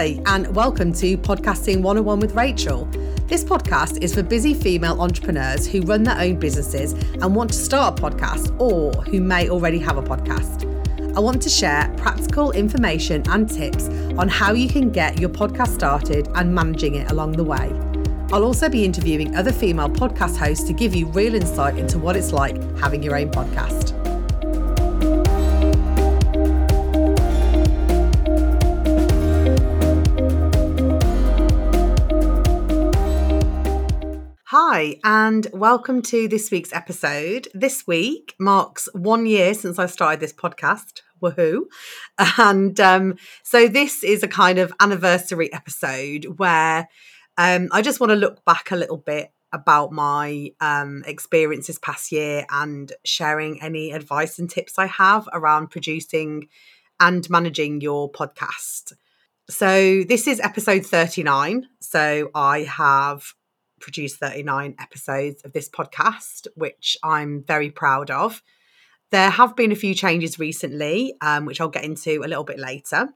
Hi, and welcome to Podcasting 101 with Rachel. This podcast is for busy female entrepreneurs who run their own businesses and want to start a podcast or who may already have a podcast. I want to share practical information and tips on how you can get your podcast started and managing it along the way. I'll also be interviewing other female podcast hosts to give you real insight into what it's like having your own podcast. Hi, and welcome to this week's episode. This week marks one year since I started this podcast. Woohoo. And um, so, this is a kind of anniversary episode where um, I just want to look back a little bit about my um, experience this past year and sharing any advice and tips I have around producing and managing your podcast. So, this is episode 39. So, I have produced 39 episodes of this podcast, which I'm very proud of. There have been a few changes recently, um, which I'll get into a little bit later.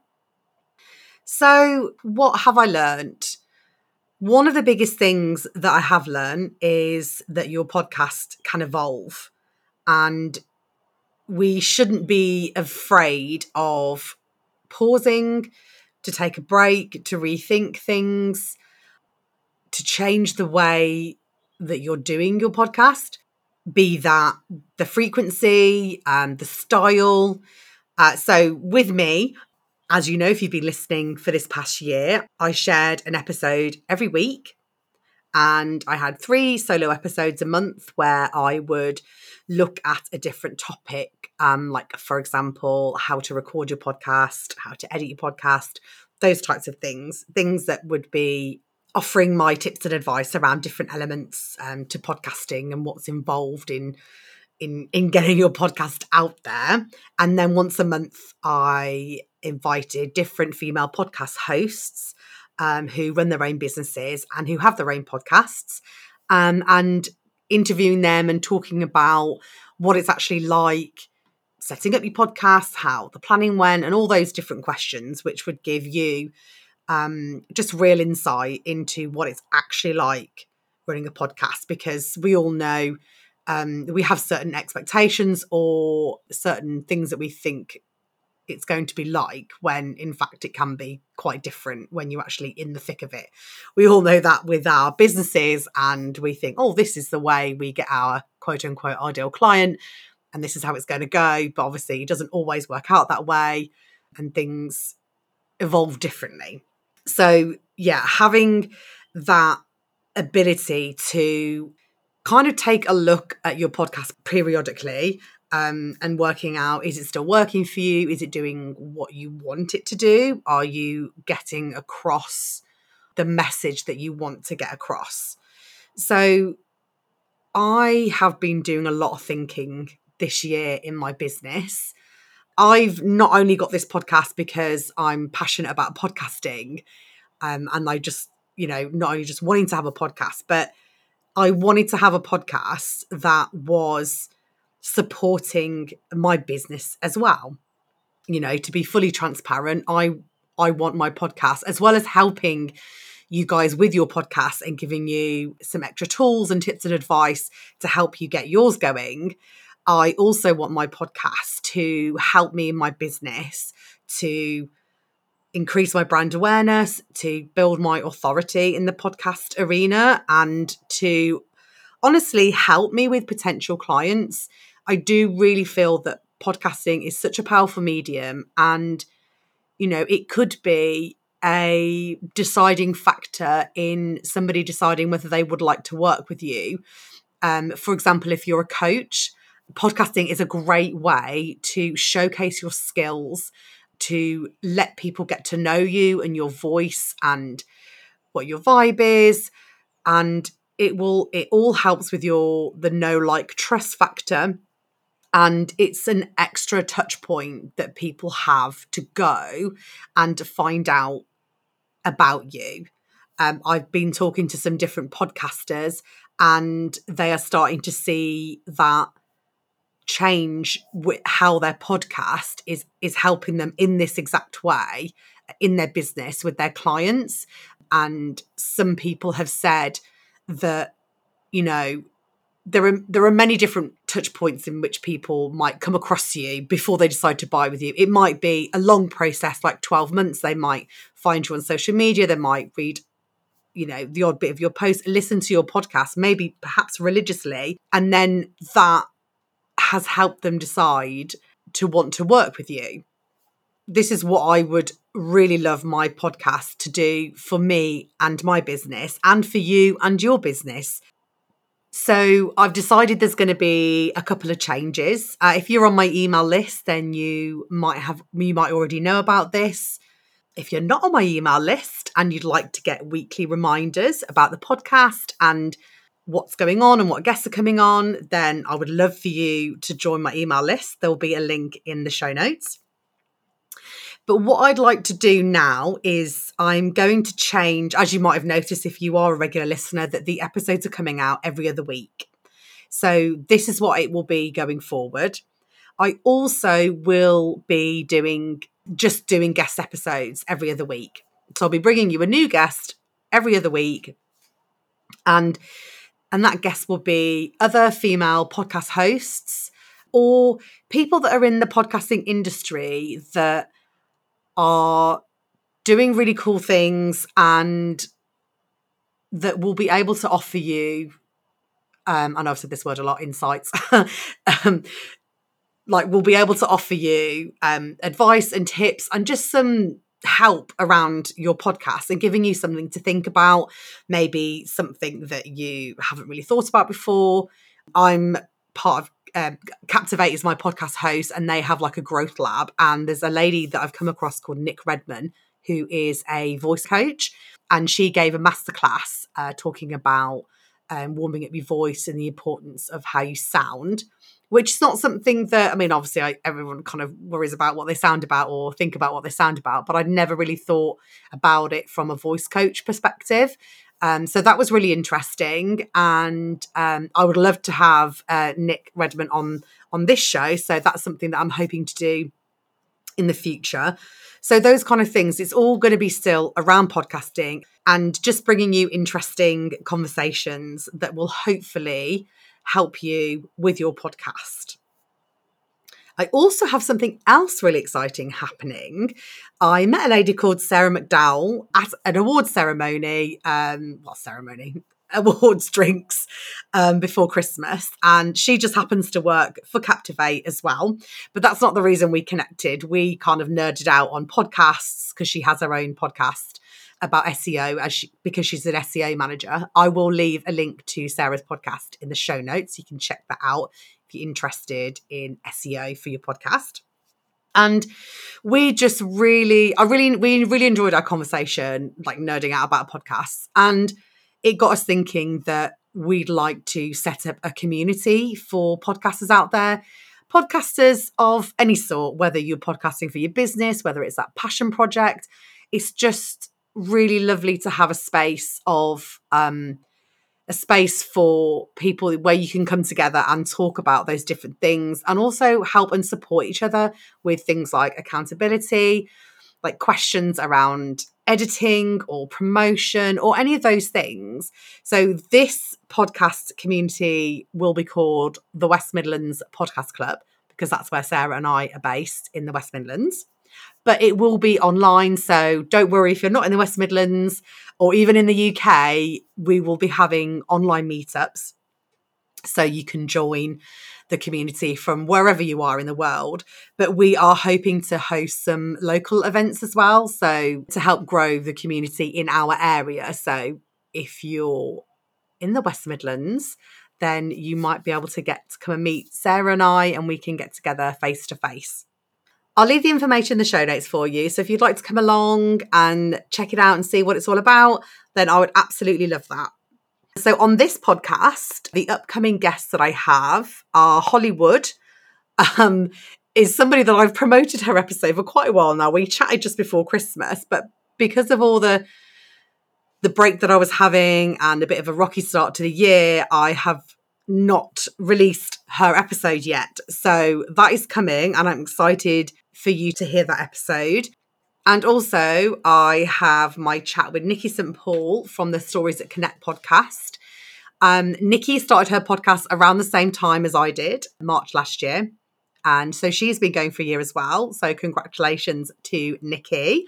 So, what have I learned? One of the biggest things that I have learned is that your podcast can evolve, and we shouldn't be afraid of pausing, to take a break, to rethink things, to change the way that you're doing your podcast, be that the frequency, and the style. Uh, so, with me, as you know, if you've been listening for this past year, I shared an episode every week. And I had three solo episodes a month where I would look at a different topic, um, like, for example, how to record your podcast, how to edit your podcast, those types of things, things that would be offering my tips and advice around different elements um, to podcasting and what's involved in in in getting your podcast out there. And then once a month, I invited different female podcast hosts um, who run their own businesses and who have their own podcasts, um, and interviewing them and talking about what it's actually like setting up your podcast, how the planning went, and all those different questions, which would give you um, just real insight into what it's actually like running a podcast because we all know um, we have certain expectations or certain things that we think it's going to be like when in fact it can be quite different when you're actually in the thick of it. We all know that with our businesses and we think, oh, this is the way we get our quote unquote ideal client and this is how it's going to go. But obviously, it doesn't always work out that way and things evolve differently so yeah having that ability to kind of take a look at your podcast periodically um, and working out is it still working for you? Is it doing what you want it to do? Are you getting across the message that you want to get across? So i have been doing a lot of thinking this year in my business I've not only got this podcast because I'm passionate about podcasting, um, and I just, you know, not only just wanting to have a podcast, but I wanted to have a podcast that was supporting my business as well. You know, to be fully transparent, I I want my podcast as well as helping you guys with your podcast and giving you some extra tools and tips and advice to help you get yours going. I also want my podcast to help me in my business to increase my brand awareness, to build my authority in the podcast arena, and to honestly help me with potential clients. I do really feel that podcasting is such a powerful medium, and you know, it could be a deciding factor in somebody deciding whether they would like to work with you. Um, for example, if you're a coach, podcasting is a great way to showcase your skills, to let people get to know you and your voice and what your vibe is. And it will, it all helps with your, the know like, trust factor. And it's an extra touch point that people have to go and to find out about you. Um, I've been talking to some different podcasters and they are starting to see that change how their podcast is is helping them in this exact way in their business with their clients. And some people have said that, you know, there are there are many different touch points in which people might come across you before they decide to buy with you. It might be a long process, like 12 months. They might find you on social media, they might read you know the odd bit of your post listen to your podcast maybe perhaps religiously and then that has helped them decide to want to work with you this is what i would really love my podcast to do for me and my business and for you and your business so I've decided there's going to be a couple of changes. Uh, if you're on my email list, then you might have you might already know about this. If you're not on my email list and you'd like to get weekly reminders about the podcast and what's going on and what guests are coming on, then I would love for you to join my email list. There will be a link in the show notes. But what I'd like to do now is I'm going to change, as you might have noticed if you are a regular listener, that the episodes are coming out every other week. So this is what it will be going forward. I also will be doing just doing guest episodes every other week. So I'll be bringing you a new guest every other week. And and that guest will be other female podcast hosts or people that are in the podcasting industry that are doing really cool things and that will be able to offer you um, I know I've said this word a lot, insights, um, like we'll be able to offer you um, advice and tips and just some help around your podcast and giving you something to think about, maybe something that you haven't really thought about before. I'm part of um, Captivate is my podcast host, and they have like a growth lab. And there's a lady that I've come across called Nic Redman, who is a voice coach, and she gave a masterclass uh, talking about um, warming up your voice and the importance of how you sound which is not something that I mean, obviously, I, everyone kind of worries about what they sound about or think about what they sound about, but I'd never really thought about it from a voice coach perspective. Um, so that was really interesting, and um, I would love to have uh, Nic Redman on on this show. So that's something that I'm hoping to do in the future. So those kind of things, it's all going to be still around podcasting and just bringing you interesting conversations that will hopefully help you with your podcast. I also have something else really exciting happening. I met a lady called Sarah McDowell at an awards ceremony, um, well, ceremony, awards drinks um, before Christmas. And she just happens to work for Captivate as well. But that's not the reason we connected. We kind of nerded out on podcasts because she has her own podcast about SEO as she, because she's an SEO manager. I will leave a link to Sarah's podcast in the show notes. You can check that out if you're interested in SEO for your podcast. And we just really, I really, we really enjoyed our conversation, like nerding out about podcasts. And it got us thinking that we'd like to set up a community for podcasters out there podcasters of any sort, whether you're podcasting for your business, whether it's that passion project. It's just really lovely to have a space of um, a space for people where you can come together and talk about those different things and also help and support each other with things like accountability, like questions around editing or promotion or any of those things. So, this podcast community will be called the West Midlands Podcast Club because that's where Sarah and I are based in the West Midlands but it will be online. So don't worry if you're not in the West Midlands or even in the UK, we will be having online meetups. So you can join the community from wherever you are in the world. But we are hoping to host some local events as well. So to help grow the community in our area. So if you're in the West Midlands, then you might be able to get to come and meet Sarah and I, and we can get together face to face. I'll leave the information in the show notes for you. So if you'd like to come along and check it out and see what it's all about, then I would absolutely love that. So on this podcast, the upcoming guests that I have are Hollywood. Um, is somebody that I've promoted her episode for quite a while now. We chatted just before Christmas, but because of all the the break that I was having and a bit of a rocky start to the year, I have not released her episode yet. So that is coming and I'm excited for you to hear that episode. And also, I have my chat with Nikki St. Paul from the Stories that Connect podcast. Um, Nikki started her podcast around the same time as I did, March last year. And so she's been going for a year as well. So, congratulations to Nikki.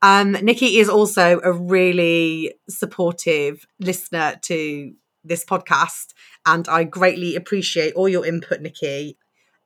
Um, Nikki is also a really supportive listener to this podcast. And I greatly appreciate all your input, Nikki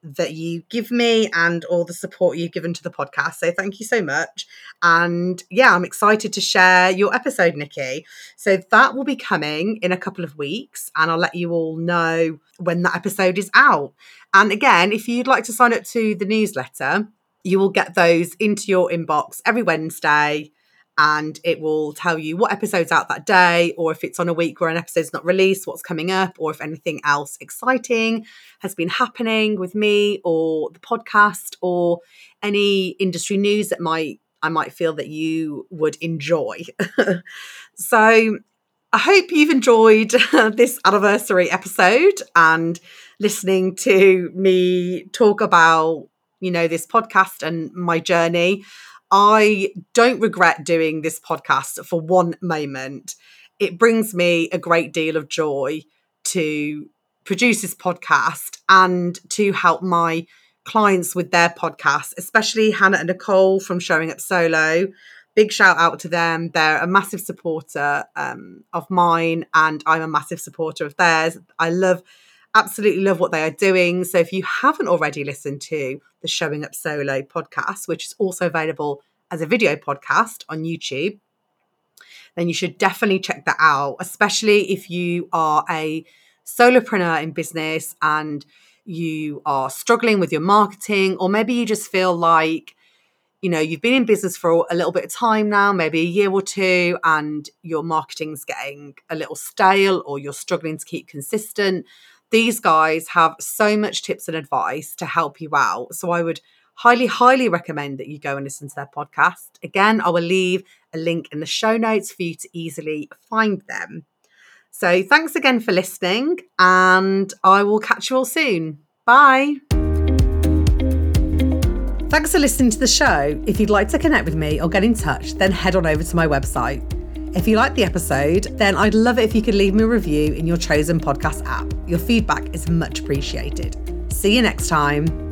that you give me and all the support you've given to the podcast. So thank you so much. And yeah, I'm excited to share your episode, Nikki. So that will be coming in a couple of weeks, and I'll let you all know when that episode is out. And again, if you'd like to sign up to the newsletter, you will get those into your inbox every Wednesday and it will tell you what episode's out that day, or if it's on a week where an episode's not released, what's coming up, or if anything else exciting has been happening with me or the podcast, or any industry news that might I might feel that you would enjoy. so I hope you've enjoyed this anniversary episode and listening to me talk about, you know, this podcast and my journey. I don't regret doing this podcast for one moment. It brings me a great deal of joy to produce this podcast and to help my clients with their podcasts, especially Hannah and Nicole from Showing Up Solo. Big shout out to them. They're a massive supporter um, of mine, and I'm a massive supporter of theirs. I love absolutely love what they are doing. So if you haven't already listened to the Showing Up Solo podcast, which is also available as a video podcast on YouTube, then you should definitely check that out, especially if you are a solopreneur in business and you are struggling with your marketing, or maybe you just feel like you know you've been in business for a little bit of time now maybe a year or two and your marketing's getting a little stale or you're struggling to keep consistent these guys have so much tips and advice to help you out. So I would highly, highly recommend that you go and listen to their podcast. Again, I will leave a link in the show notes for you to easily find them. So thanks again for listening, and I will catch you all soon. Bye. Thanks for listening to the show. If you'd like to connect with me or get in touch, then head on over to my website if you liked the episode, then I'd love it if you could leave me a review in your chosen podcast app. Your feedback is much appreciated. See you next time.